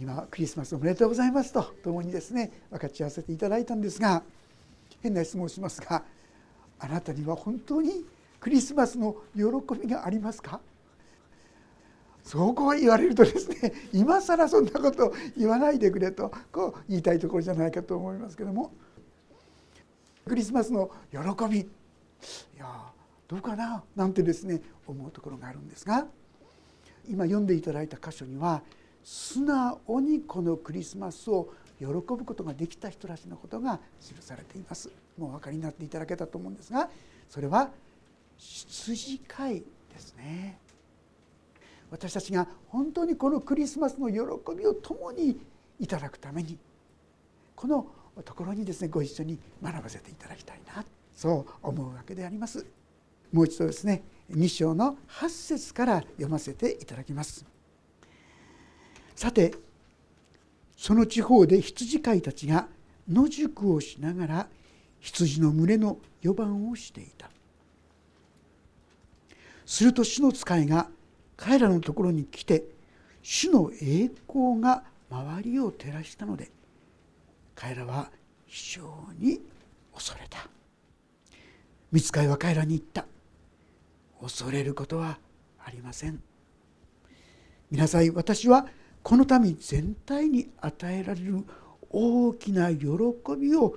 今クリスマスおめでとうございますと共にですね分かち合わせていただいたんですが変な質問をしますがあなたには本当にクリスマスの喜びがありますか？そうこう言われるとですね今更そんなこと言わないでくれとこう言いたいところじゃないかと思いますけどもクリスマスの喜びいやどうかな？なんてですね思うところがあるんですが今読んでいただいた箇所には素直にこのクリスマスを喜ぶことができた人たちのことが記されていますもうお分かりになっていただけたと思うんですがそれは羊飼いですね私たちが本当にこのクリスマスの喜びを共にいただくためにこのところにですねご一緒に学ばせていただきたいなそう思うわけであります。もう一度ですね2章の8節から読ませていただきます。さてその地方で羊飼いたちが野宿をしながら羊の群れの予番をしていた。すると主の使いが彼らのところに来て主の栄光が周りを照らしたので彼らは非常に恐れた。見つかいは彼らに言った。恐れることはありません。皆さん私はこの民全体に与えられる大きな喜びを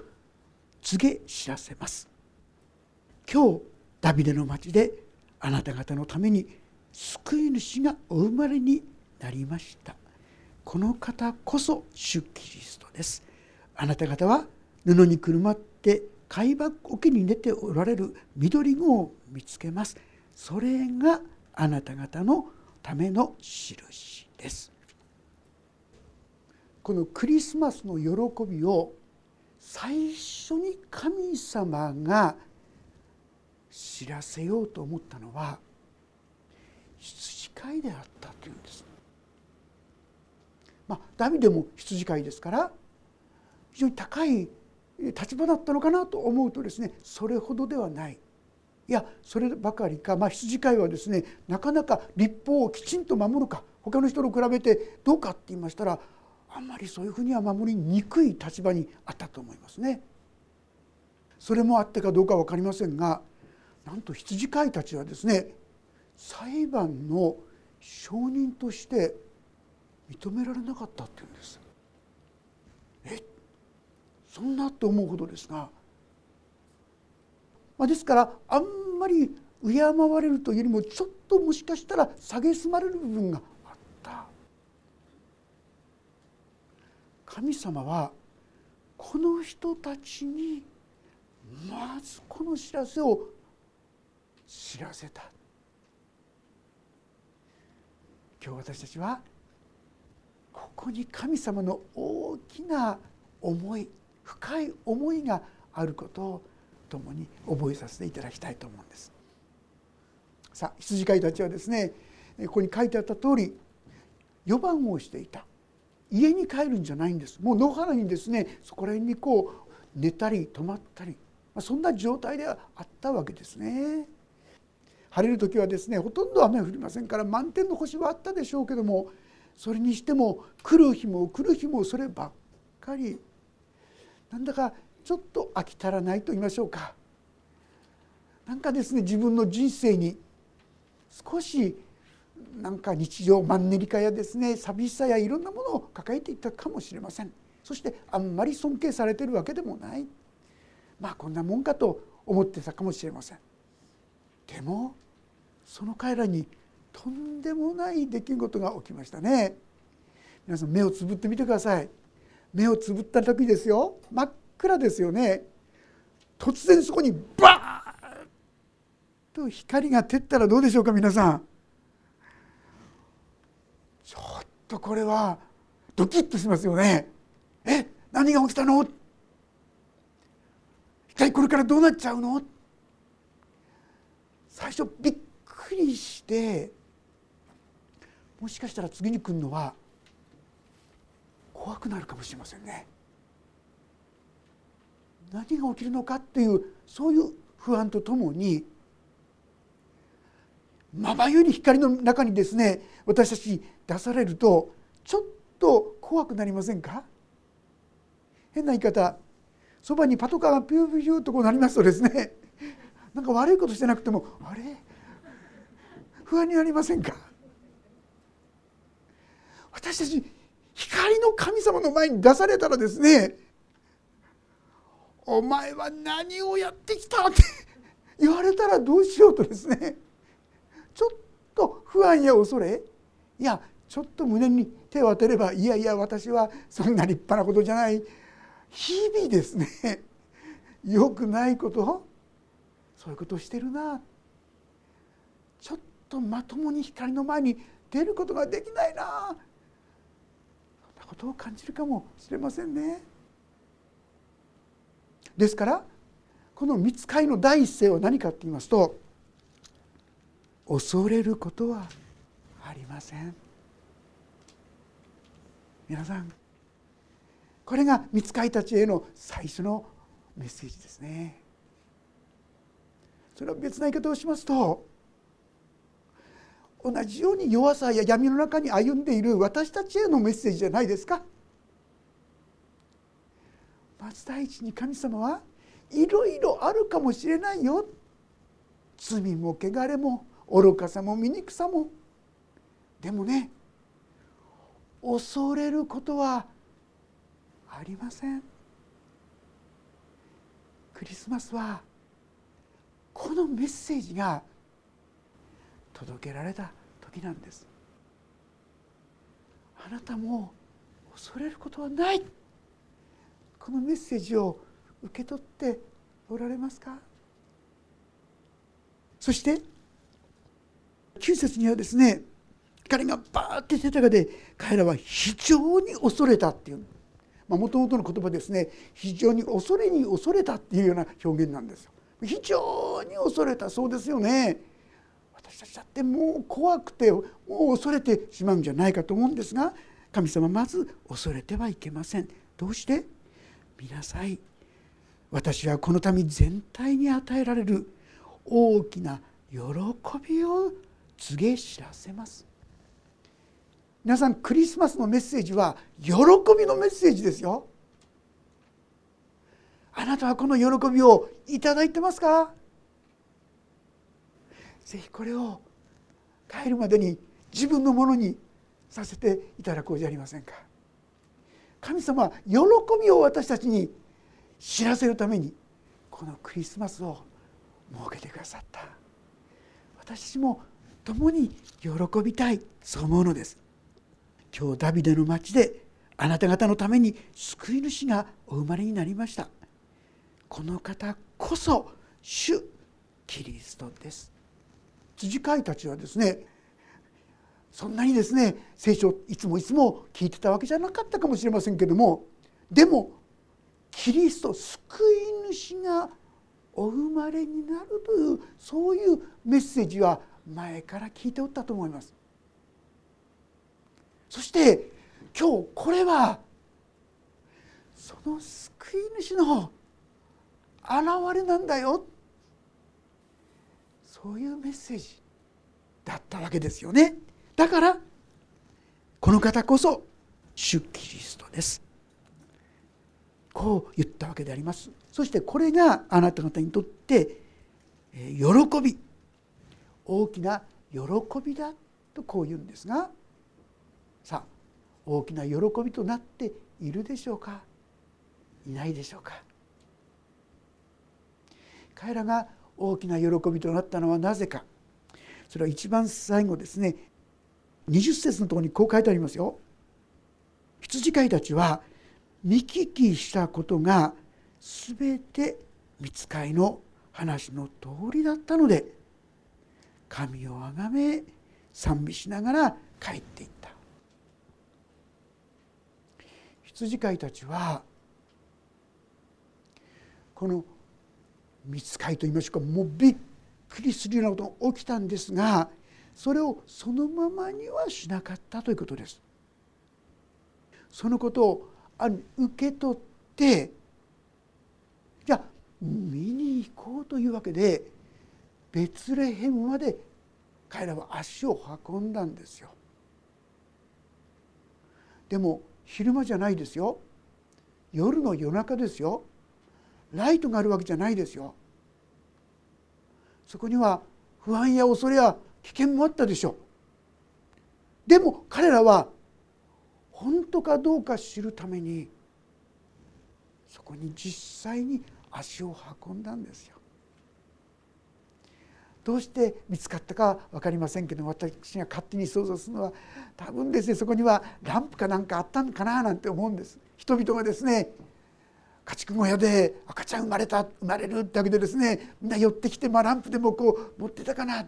告げ知らせます。今日ダビデの町であなた方のために救い主がお生まれになりました。この方こそ主キリストです。あなた方は布にくるまって貝箱桶に寝ておられる緑子を見つけます。それがあなた方のための印です。このクリスマスの喜びを最初に神様が知らせようと思ったのは羊飼いであったというんです。まあ、ダビデも羊飼いですから非常に高い立場だったのかなと思うとですねそれほどではないいやそればかりか、まあ、羊飼いはですねなかなか立法をきちんと守るか他の人と比べてどうかって言いましたらあんまりそういうふうには守りにくい立場にあったと思いますね。それもあってかどうか分かりませんがなんと羊飼いたちはですね裁判の証人として認められなかったっていうんです。え？そんなって思うほどですが、まあ、ですからあんまり敬われるというよりもちょっともしかしたら蔑まれる部分があった神様はこの人たちにまずこの知らせを知らせた今日私たちはここに神様の大きな思い深い思いがあることを共に覚えさせていただきたいと思うんです。さあ羊飼いたちはですねここに書いてあった通り予番をしていた家に帰るんじゃないんです。もう野原にですねそこら辺にこう寝たり泊まったり。そんな状態ではあったわけですね。晴れる時はですねほとんど雨降りませんから満天の星はあったでしょうけどもそれにしても来る日も来る日もそればっかり。なんだかちょっと飽き足らないと言いましょうか。なんかですね自分の人生に少しなんか日常マンネリ化やですね寂しさやいろんなものを抱えていたかもしれません。そしてあんまり尊敬されてるわけでもない。まあこんなもんかと思ってたかもしれません。でもその彼らにとんでもない出来事が起きましたね。皆さん目をつぶってみてください。目をつぶった時ですよ。真っ暗ですよね。突然そこにバーッと光が照ったらどうでしょうか皆さんちょっとこれはドキッとしますよねえ何が起きたの一体これからどうなっちゃうの？最初びっくりしてもしかしたら次に来るのは怖くなるかもしれませんね。何が起きるのかっていうそういう不安とともにまばゆい光の中にですね私たち出されるとちょっと怖くなりませんか？変な言い方。そばにパトカーがピューピューとこうなりますとですね なんか悪いことしてなくてもあれ？不安になりませんか？私たち光の神様の前に出されたらですね「お前は何をやってきた?」って言われたらどうしようとですね。ちょっと不安や恐れ。いやちょっと胸に手を当てればいやいや私はそんな立派なことじゃない日々ですね。良くないこと。そういうことをしてるな。ちょっとまともに光の前に出ることができないな。そんなことを感じるかもしれませんね。ですからこの見つかりの第一声は何かって言いますと恐れることはありません。皆さんこれが見つかりたちへの最初のメッセージですね。それは別な言い方をしますと同じように弱さや闇の中に歩んでいる私たちへのメッセージじゃないですか。まず第一に神様はいろいろあるかもしれないよ罪も汚れも愚かさも醜さも。でもね恐れることはありません。クリスマスはこのメッセージが届けられた時なんです。あなたも恐れることはない。このメッセージを受け取っておられますか？そして9節にはですね彼がバーって出たかで彼らは非常に恐れたっていうもともとの言葉ですね非常に恐れに恐れたっていうような表現なんですよ。非常に恐れたそうですよね。私たちだってもう怖くてもう恐れてしまうんじゃないかと思うんですが神様まず恐れてはいけません。どうして？見なさい私はこの民全体に与えられる大きな喜びを告げ知らせます。皆さんクリスマスのメッセージは喜びのメッセージですよ。あなたはこの喜びをいただいてますか？ぜひこれを帰るまでに自分のものにさせていただこうじゃありませんか。神様は喜びを私たちに知らせるためにこのクリスマスを設けてくださった。私たちも共に喜びたいそう思うのです。今日ダビデの町であなた方のために救い主がお生まれになりました。この方こそ主キリストです。辻会たちはですねそんなにですね聖書いつもいつも聞いてたわけじゃなかったかもしれませんけどもでもキリスト救い主がお生まれになるというそういうメッセージは前から聞いておったと思います。そして今日これはその救い主の現れなんだよそういうメッセージだったわけですよね。だからこの方こそ主キリストですこう言ったわけでありますそしてこれがあなた方にとって喜び大きな喜びだとこう言うんですがさあ大きな喜びとなっているでしょうか？いないでしょうか？彼らが大きな喜びとなったのはなぜか。それは一番最後ですね。20節のところにこう書いてありますよ。羊飼いたちは見聞きしたことが全て見つかいの話の通りだったので神をあがめ賛美しながら帰っていった羊飼いたちはこの見つかいといいましょうかもうびっくりするようなことが起きたんですがそれをそのままにはしなかったということです。そのことをあ受け取ってじゃあ見に行こうというわけでベツレヘムまで彼らは足を運んだんですよ。でも昼間じゃないですよ夜の夜中ですよライトがあるわけじゃないですよそこには不安や恐れや危険もあったでしょうでも彼らは本当かどうか知るためにそこに実際に足を運んだんですよ。どうして見つかったか分かりませんけど私が勝手に想像するのは多分ですねそこにはランプかなんかあったのかななんて思うんです人々がですね家畜小屋で赤ちゃん生まれた生まれるってわけでですねみんな寄ってきて、まあ、ランプでもこう持ってたかな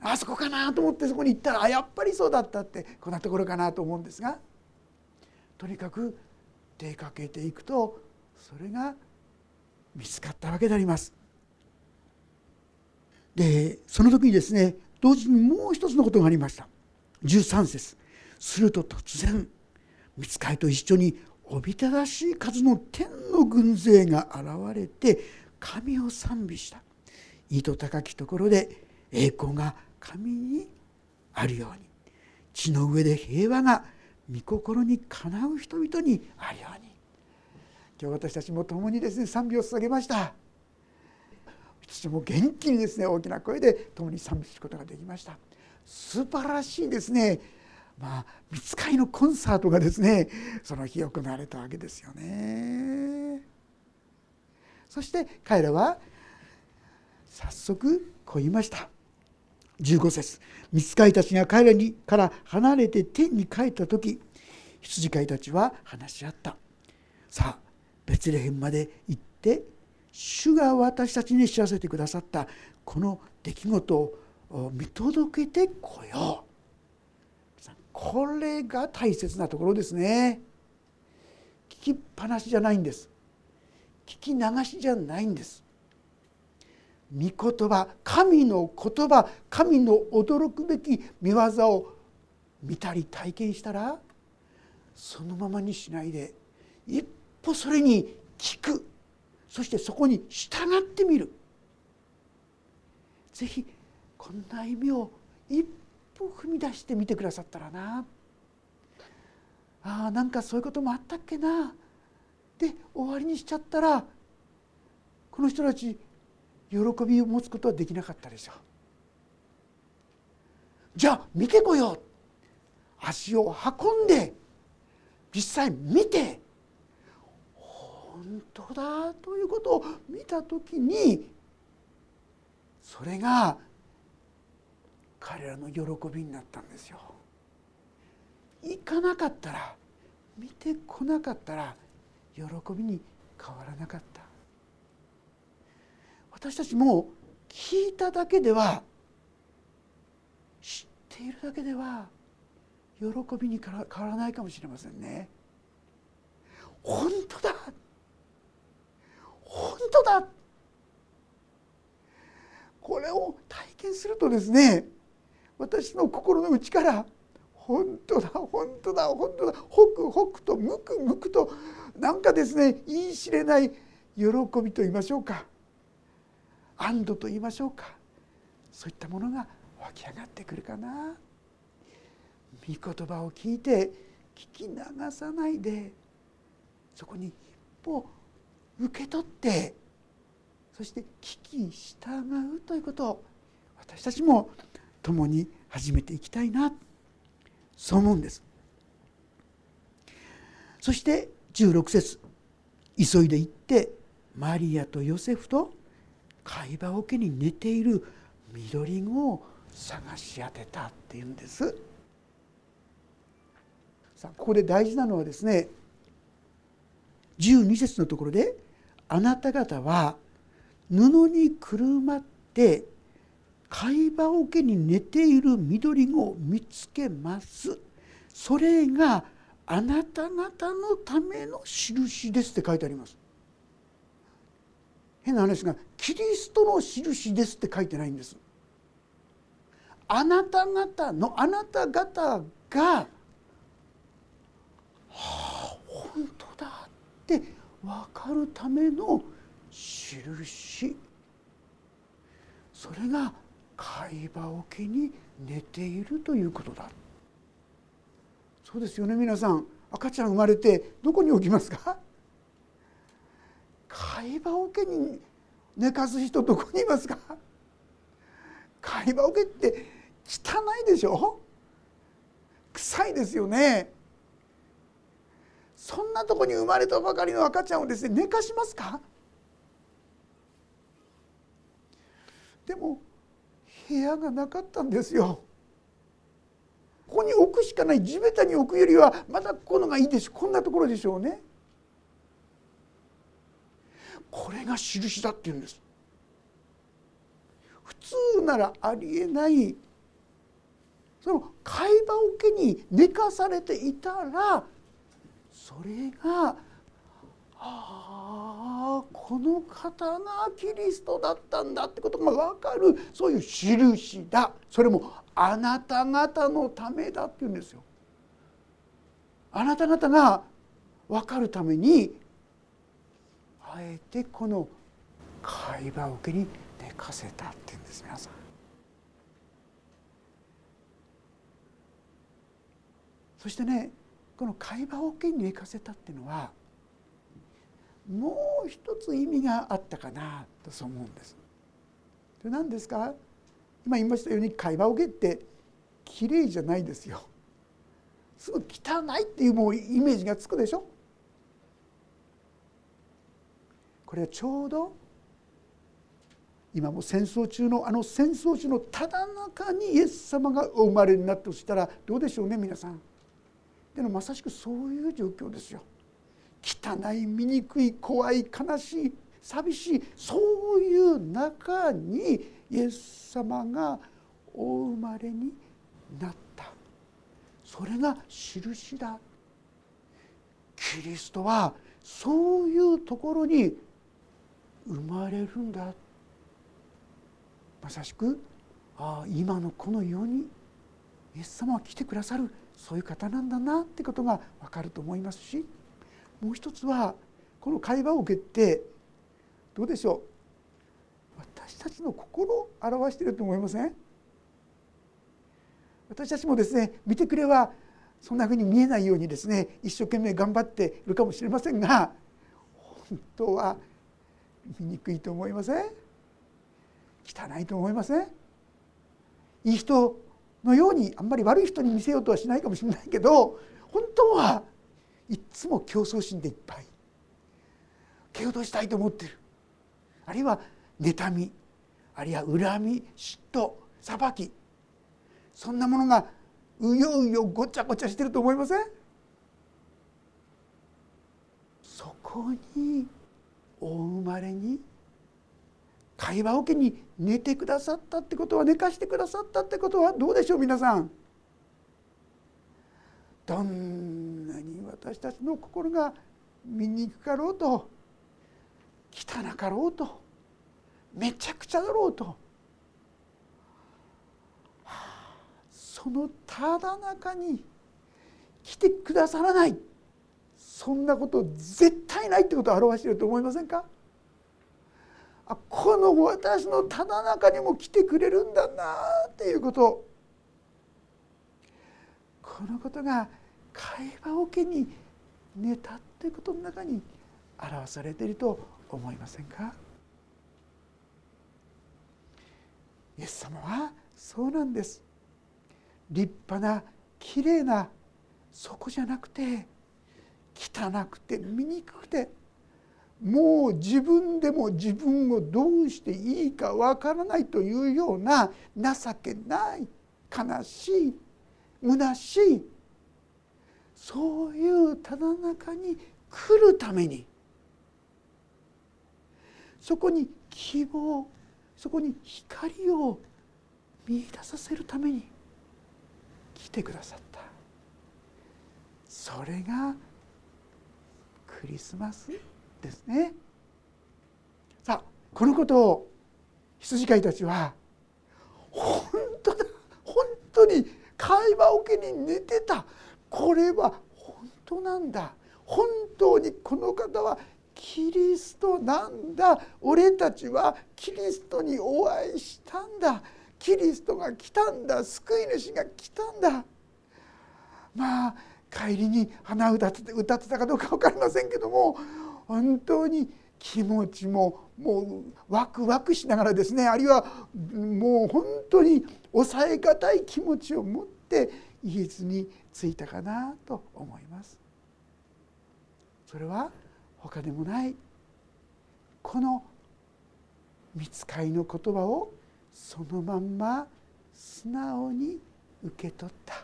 あそこかなと思ってそこに行ったらあやっぱりそうだったってこんなところかなと思うんですがとにかく出かけていくとそれが見つかったわけであります。でその時にですね同時にもう一つのことがありました。13節。すると突然見つかりと一緒におびただしい数の天の軍勢が現れて神を賛美した。意図高きところで栄光が神にあるように。地の上で平和が御心にかなう人々にあるように。今日私たちも共にですね賛美を捧げました。私も元気にですね大きな声で共に賛美することができました。素晴らしいですね。まあ見つかりのコンサートがですねその日行われたわけですよね。そして彼らは早速こう言いました。15節。見つかりたちが彼らにから離れて天に帰った時羊飼いたちは話し合った。さあベツレヘムまで行って主が私たちに知らせてくださったこの出来事を見届けてこよう。これが大切なところですね。聞きっぱなしじゃないんです。聞き流しじゃないんです。御言葉神の言葉神の驚くべき見業を見たり体験したらそのままにしないで一歩それに聞く。そしてそこに従ってみる。是非こんな意味を一歩踏み出してみてくださったらな。あなんかそういうこともあったっけな。で終わりにしちゃったらこの人たち喜びを持つことはできなかったでしょう。じゃあ見てこよう。足を運んで実際見て本当だということを見た時にそれが彼らの喜びになったんですよ。行かなかったら見てこなかったら喜びに変わらなかった私たちも聞いただけでは知っているだけでは喜びに変わらないかもしれませんね本当だ本当だ。これを体験するとですね私の心の内から本当だ本当だ本当だホクホクとムクムクとなんかですね言い知れない喜びと言いましょうか安堵と言いましょうかそういったものが湧き上がってくるかな。御言葉を聞いて聞き流さないでそこに一歩受け取ってそして聞き従うということを私たちも共に始めていきたいな。そう思うんです。そして16節急いで行ってマリアとヨセフと貝羽桶に寝ている緑子を探し当てたっていうんです。さあここで大事なのはですね12節のところで「あなた方は布にくるまって貝羽桶に寝ている緑子を見つけます。それがあなた方のための印ですって書いてあります。変な話がキリストの印ですって書いてないんです。あなた方のあなた方がはあ本分かるための印。それが貝羽桶に寝ているということだ。そうですよね皆さん。赤ちゃん生まれてどこに置きますか？貝羽桶に寝かす人どこにいますか？貝羽桶って汚いでしょ？臭いですよね。そんなとこに生まれたばかりの赤ちゃんをですね寝かしますか？でも部屋がなかったんですよ。ここに置くしかない地べたに置くよりはまだここのがいいでしょこんなところでしょうね。これが印だって言うんです。普通ならありえない。その貝羽桶に寝かされていたらそれがああこの方がキリストだったんだってことが分かるそういう印だそれもあなた方のためだって言うんですよ。あなた方が分かるためにあえてこの会話受けに寝かせたって言うんです皆さん。そしてねこの会話を受けに寝かせたっていうのはもう一つ意味があったかなとそう思うんです。で何ですか？今言いましたように会話を受けって綺麗じゃないですよ。すぐ汚いっていうもうイメージがつくでしょ？これはちょうど今も戦争中のあの戦争中のただ中にイエス様がお生まれになったとしたらどうでしょうね皆さん。でもまさしくそういう状況ですよ。汚い醜い怖い悲しい寂しいそういう中にイエス様がお生まれになった。それが印だキリストはそういうところに生まれるんだ。まさしくああ今のこの世にイエス様は来てくださる。そういう方なんだなってことが分かると思いますしもう一つはこの会話を受けてどうでしょう？私たちの心を表していると思いません？私たちもですね見てくれはそんなふうに見えないようにですね一生懸命頑張っているかもしれませんが本当は醜いと思いません？汚いと思いません？いい人のようにあんまり悪い人に見せようとはしないかもしれないけど本当はいつも競争心でいっぱい。蹴落としたいと思ってる。あるいは妬みあるいは恨み嫉妬裁き。そんなものがうようよごちゃごちゃしてると思いません？そこにお生まれに会話桶に寝てくださったってことは寝かしてくださったってことはどうでしょう皆さん。どんなに私たちの心が醜かろうと汚かろうとめちゃくちゃだろうと、そのただ中に来てくださらない。そんなこと絶対ないってことを表していると思いませんか？あこの私のただ中にも来てくれるんだなっていうこと。このことが会話をけに寝たっていうことの中に表されていると思いませんか？イエス様はそうなんです。立派なきれいなそこじゃなくて汚くて醜くてもう自分でも自分をどうしていいかわからないというような情けない悲しい虚しいそういうただ中に来るためにそこに希望そこに光を見出させるために来てくださった。それがクリスマスですね。さあこのことを羊飼いたちは本当だ本当に会話桶に寝てた。これは本当なんだ。本当にこの方はキリストなんだ。俺たちはキリストにお会いしたんだ。キリストが来たんだ。救い主が来たんだ。まあ帰りに鼻歌って歌ってたかどうか分かりませんけども本当に気持ちももうワクワクしながらですねあるいはもう本当に抑え難い気持ちを持ってイエスに着いたかなと思います。それは他でもない。この見つかりの言葉をそのまんま素直に受け取った。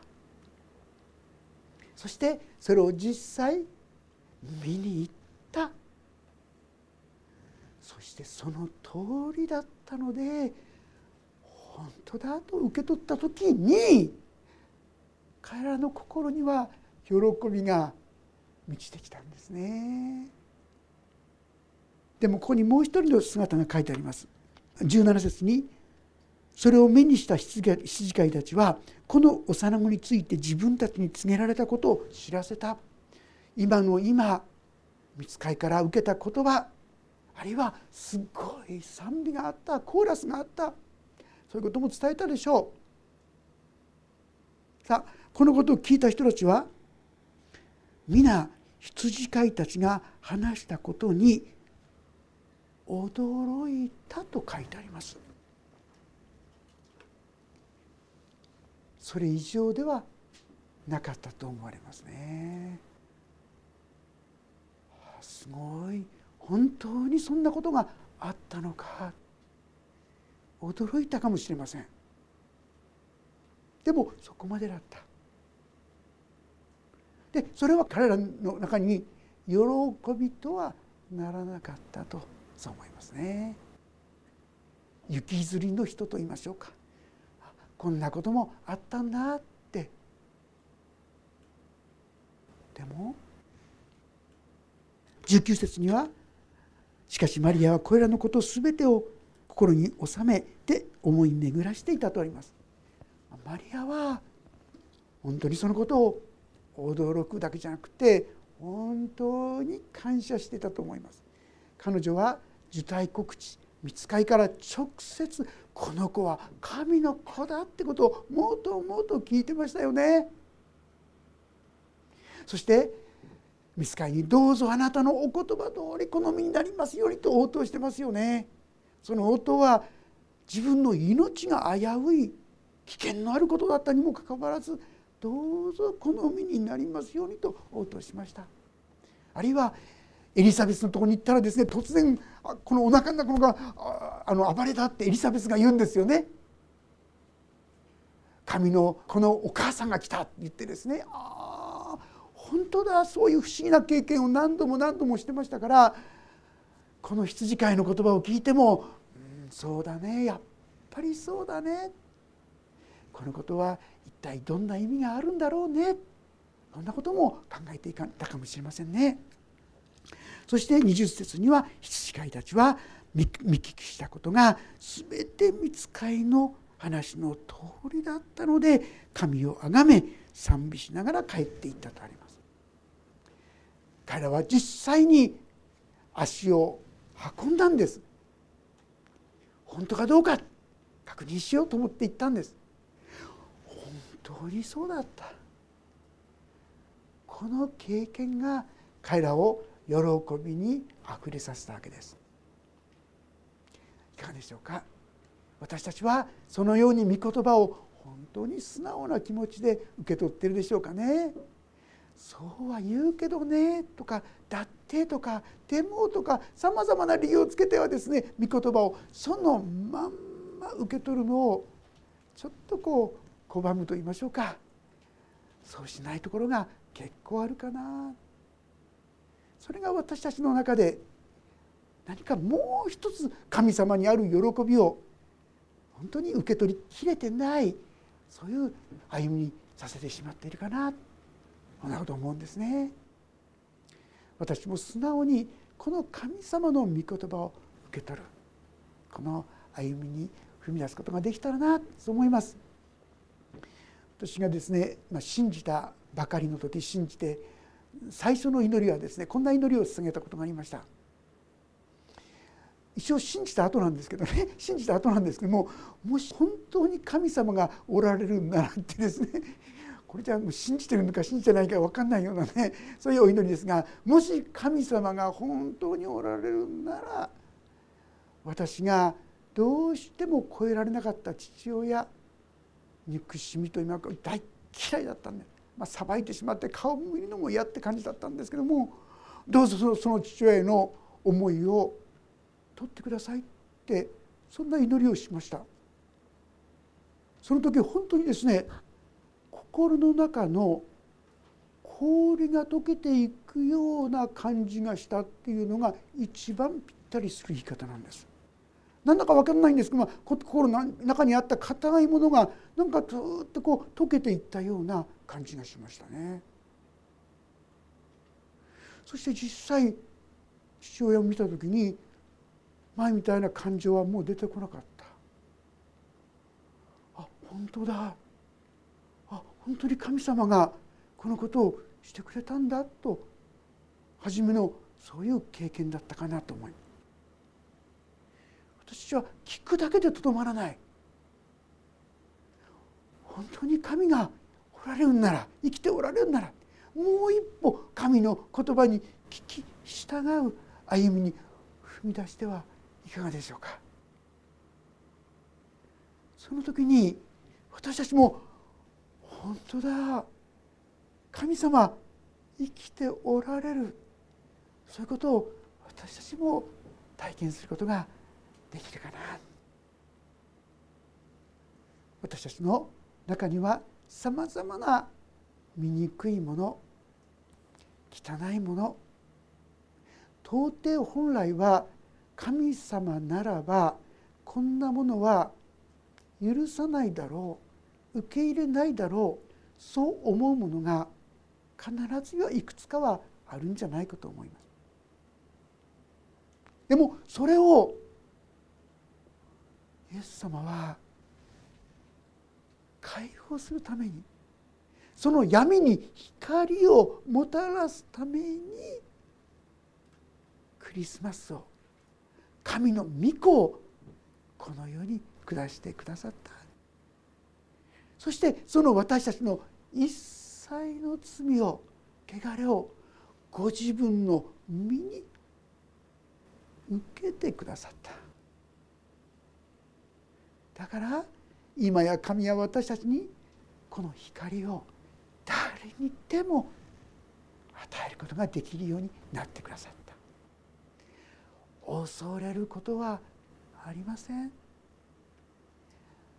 そしてそれを実際見に行った。たそしてその通りだったので本当だと受け取った時に彼らの心には喜びが満ちてきたんですね。でもここにもう一人の姿が書いてあります。17節にそれを目にした羊飼いたちはこの幼子について自分たちに告げられたことを知らせた今の今見つかりから受けた言葉あるいはすごい賛美があったコーラスがあったそういうことも伝えたでしょう。さあこのことを聞いた人たちは皆羊飼いたちが話したことに驚いたと書いてあります。それ以上ではなかったと思われますね。すごい。本当にそんなことがあったのか。驚いたかもしれません。でもそこまでだった。でそれは彼らの中に喜びとはならなかったとそう思いますね。雪吊りの人と言いましょうか。こんなこともあったんだって。でも19節にはしかしマリアはこれらのこと全てを心に収めて思い巡らしていたとあります。マリアは本当にそのことを驚くだけじゃなくて本当に感謝していたと思います。彼女は受胎告知見つかりから直接この子は神の子だってことをもうともうと聞いてましたよね。そして見つかりにどうぞあなたのお言葉通り好みになりますようにと応答してますよねその応答は自分の命が危うい危険のあることだったにもかかわらずどうぞ好みになりますようにと応答しましたあるいはエリザベスのとこに行ったらですね突然このお腹の中があの暴れたってエリザベスが言うんですよね。神のこのお母さんが来たって言ってですねあ本当だそういう不思議な経験を何度も何度もしてましたからこの羊飼いの言葉を聞いても「うんそうだねやっぱりそうだね」このことは一体どんな意味があるんだろうねそんなことも考えていたかもしれませんね。そして20節には羊飼いたちは見聞きしたことが全て見つかりの話の通りだったので神をあがめ賛美しながら帰っていったとあります。彼らは実際に足を運んだんです。本当かどうか確認しようと思って行ったんです。本当にそうだった。この経験が彼らを喜びにあふれさせたわけですいかがでしょうか私たちはそのように御言葉を本当に素直な気持ちで受け取っているでしょうかねそうは言うけどねとかだってとかでもとかさまざまな理由をつけてはですね御言葉をそのまんま受け取るのをちょっとこう拒むと言いましょうか。そうしないところが結構あるかな。それが私たちの中で何かもう一つ神様にある喜びを本当に受け取りきれてないそういう歩みにさせてしまっているかな。そんなこと思うんですね。私も素直にこの神様の御言葉を受け取るこの歩みに踏み出すことができたらなと思います。私がですね、まあ、信じたばかりの時信じて最初の祈りはですねこんな祈りを捧げたことがありました一応信じた後なんですけどね 信じた後なんですけどももし本当に神様がおられるんならってですねこれじゃもう信じてるのか信じてないか分かんないようなね そういうお祈りですがもし神様が本当におられるなら私がどうしても超えられなかった父親憎しみと今大嫌いだったんで、まあ、さばいてしまって顔見るのも嫌って感じだったんですけどもどうぞそのその父親への思いを取ってくださいってそんな祈りをしました。その時本当にですね心の中の氷が溶けていくような感じがしたっていうのが一番ぴったりする言い方なんです。なんだか分かんないんですけど、まあ心の中にあった硬いものがなんかずっとこう溶けていったような感じがしましたね。そして実際父親を見た時に前みたいな感情はもう出てこなかった。あ本当だ本当に神様がこのことをしてくれたんだと初めのそういう経験だったかなと思います。私は聞くだけでとどまらない本当に神がおられるんなら生きておられるならもう一歩神の言葉に聞き従う歩みに踏み出してはいかがでしょうかその時に私たちも本当だ。神様生きておられる。そういうことを私たちも体験することができるかな。私たちの中にはさまざまな醜いもの汚いもの到底本来は神様ならばこんなものは許さないだろう。受け入れないだろうそう思うものが必ずはいくつかはあるんじゃないかと思います。でもそれをイエス様は解放するためにその闇に光をもたらすためにクリスマスを神の御子をこの世に下してくださったそしてその私たちの一切の罪を汚れをご自分の身に受けてくださった。だから今や神は私たちにこの光を誰にでも与えることができるようになってくださった。恐れることはありません。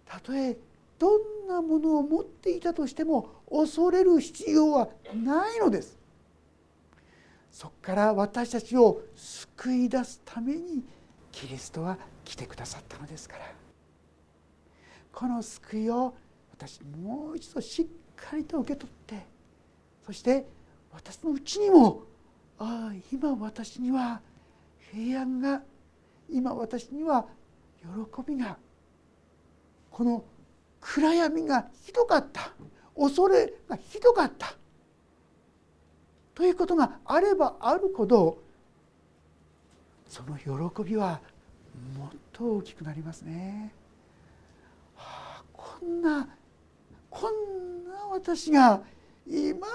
たとえどんなものを持っていたとしても恐れる必要はないのですそこから私たちを救い出すためにキリストは来てくださったのですから。この救いを私もう一度しっかりと受け取ってそして私のうちにもああ今私には平安が今私には喜びがこの暗闇がひどかった。恐れがひどかった。ということがあればあるほどその喜びはもっと大きくなりますね。はあこんなこんな私が今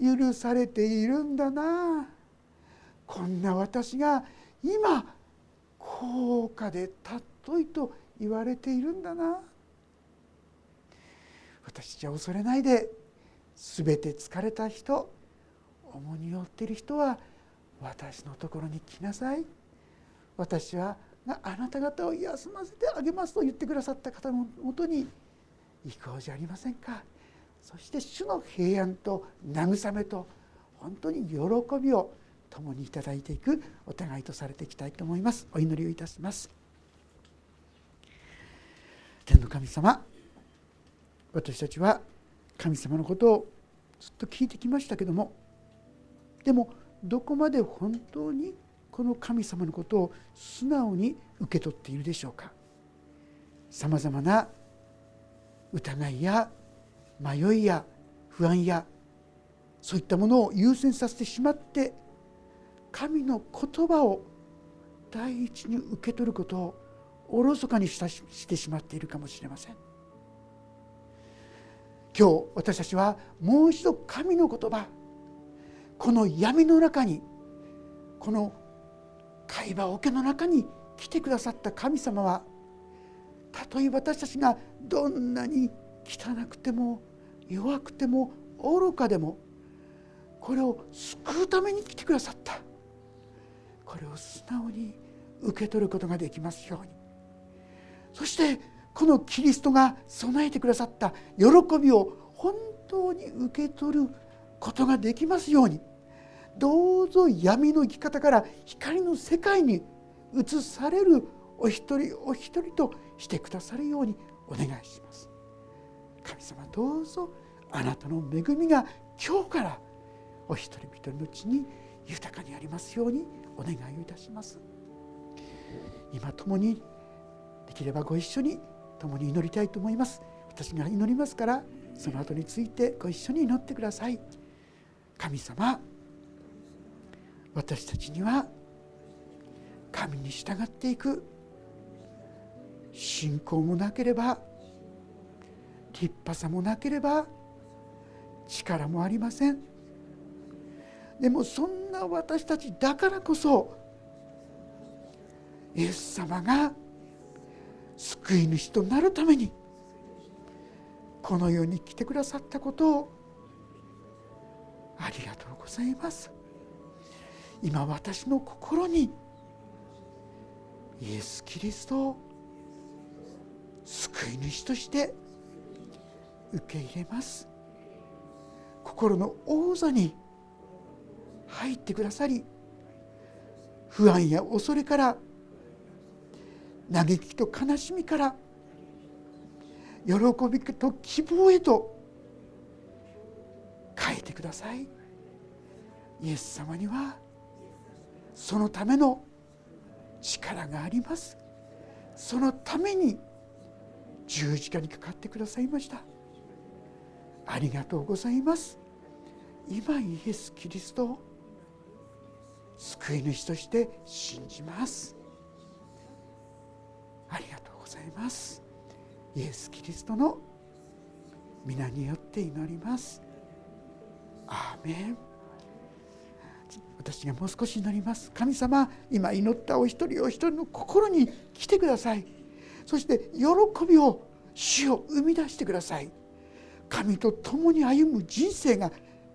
許されているんだな。こんな私が今高価で尊いと言われているんだな。私じゃ恐れないで全て疲れた人重荷を負っている人は私のところに来なさい。私はあなた方を休ませてあげますと言ってくださった方のもとに行こうじゃありませんか。そして主の平安と慰めと本当に喜びを共にいただいていくお互いとされていきたいと思います。お祈りをいたします。天の神様私たちは神様のことをずっと聞いてきましたけどもでもどこまで本当にこの神様のことを素直に受け取っているでしょうか。さまざまな疑いや迷いや不安やそういったものを優先させてしまって神の言葉を第一に受け取ることをおろそかにしてしまっているかもしれません。今日私たちはもう一度神の言葉この闇の中にこの会話桶の中に来てくださった神様はたとえ私たちがどんなに汚くても弱くても愚かでもこれを救うために来てくださった。これを素直に受け取ることができますように。そしてこのキリストが備えてくださった喜びを本当に受け取ることができますようにどうぞ闇の生き方から光の世界に移されるお一人お一人としてくださるようにお願いします。神様どうぞあなたの恵みが今日からお一人一人のうちに豊かにありますようにお願いをいたします。今共にできればご一緒に共に祈りたいと思います。私が祈りますからその後についてご一緒に祈ってください。神様私たちには神に従っていく信仰もなければ立派さもなければ力もありません。でもそんな私たちだからこそイエス様が救い主となるためにこの世に来てくださったことをありがとうございます。今私の心にイエス・キリストを救い主として受け入れます。心の王座に入ってくださり不安や恐れから嘆きと悲しみから喜びと希望へと変えてください。イエス様にはそのための力があります。そのために十字架にかかってくださいました。ありがとうございます。今イエス・キリストを救い主として信じます。います。イエス・キリストの皆によって祈ります。アーメン。私がもう少し祈ります。神様今祈ったお一人お一人の心に来てください。そして喜びを主を生み出してください。神と共に歩む人生が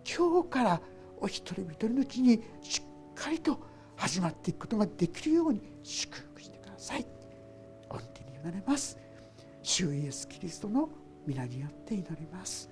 今日からお一人一人のうちにしっかりと始まっていくことができるように祝福してください。御手に委ねます。主イエスキリストの皆によって祈ります。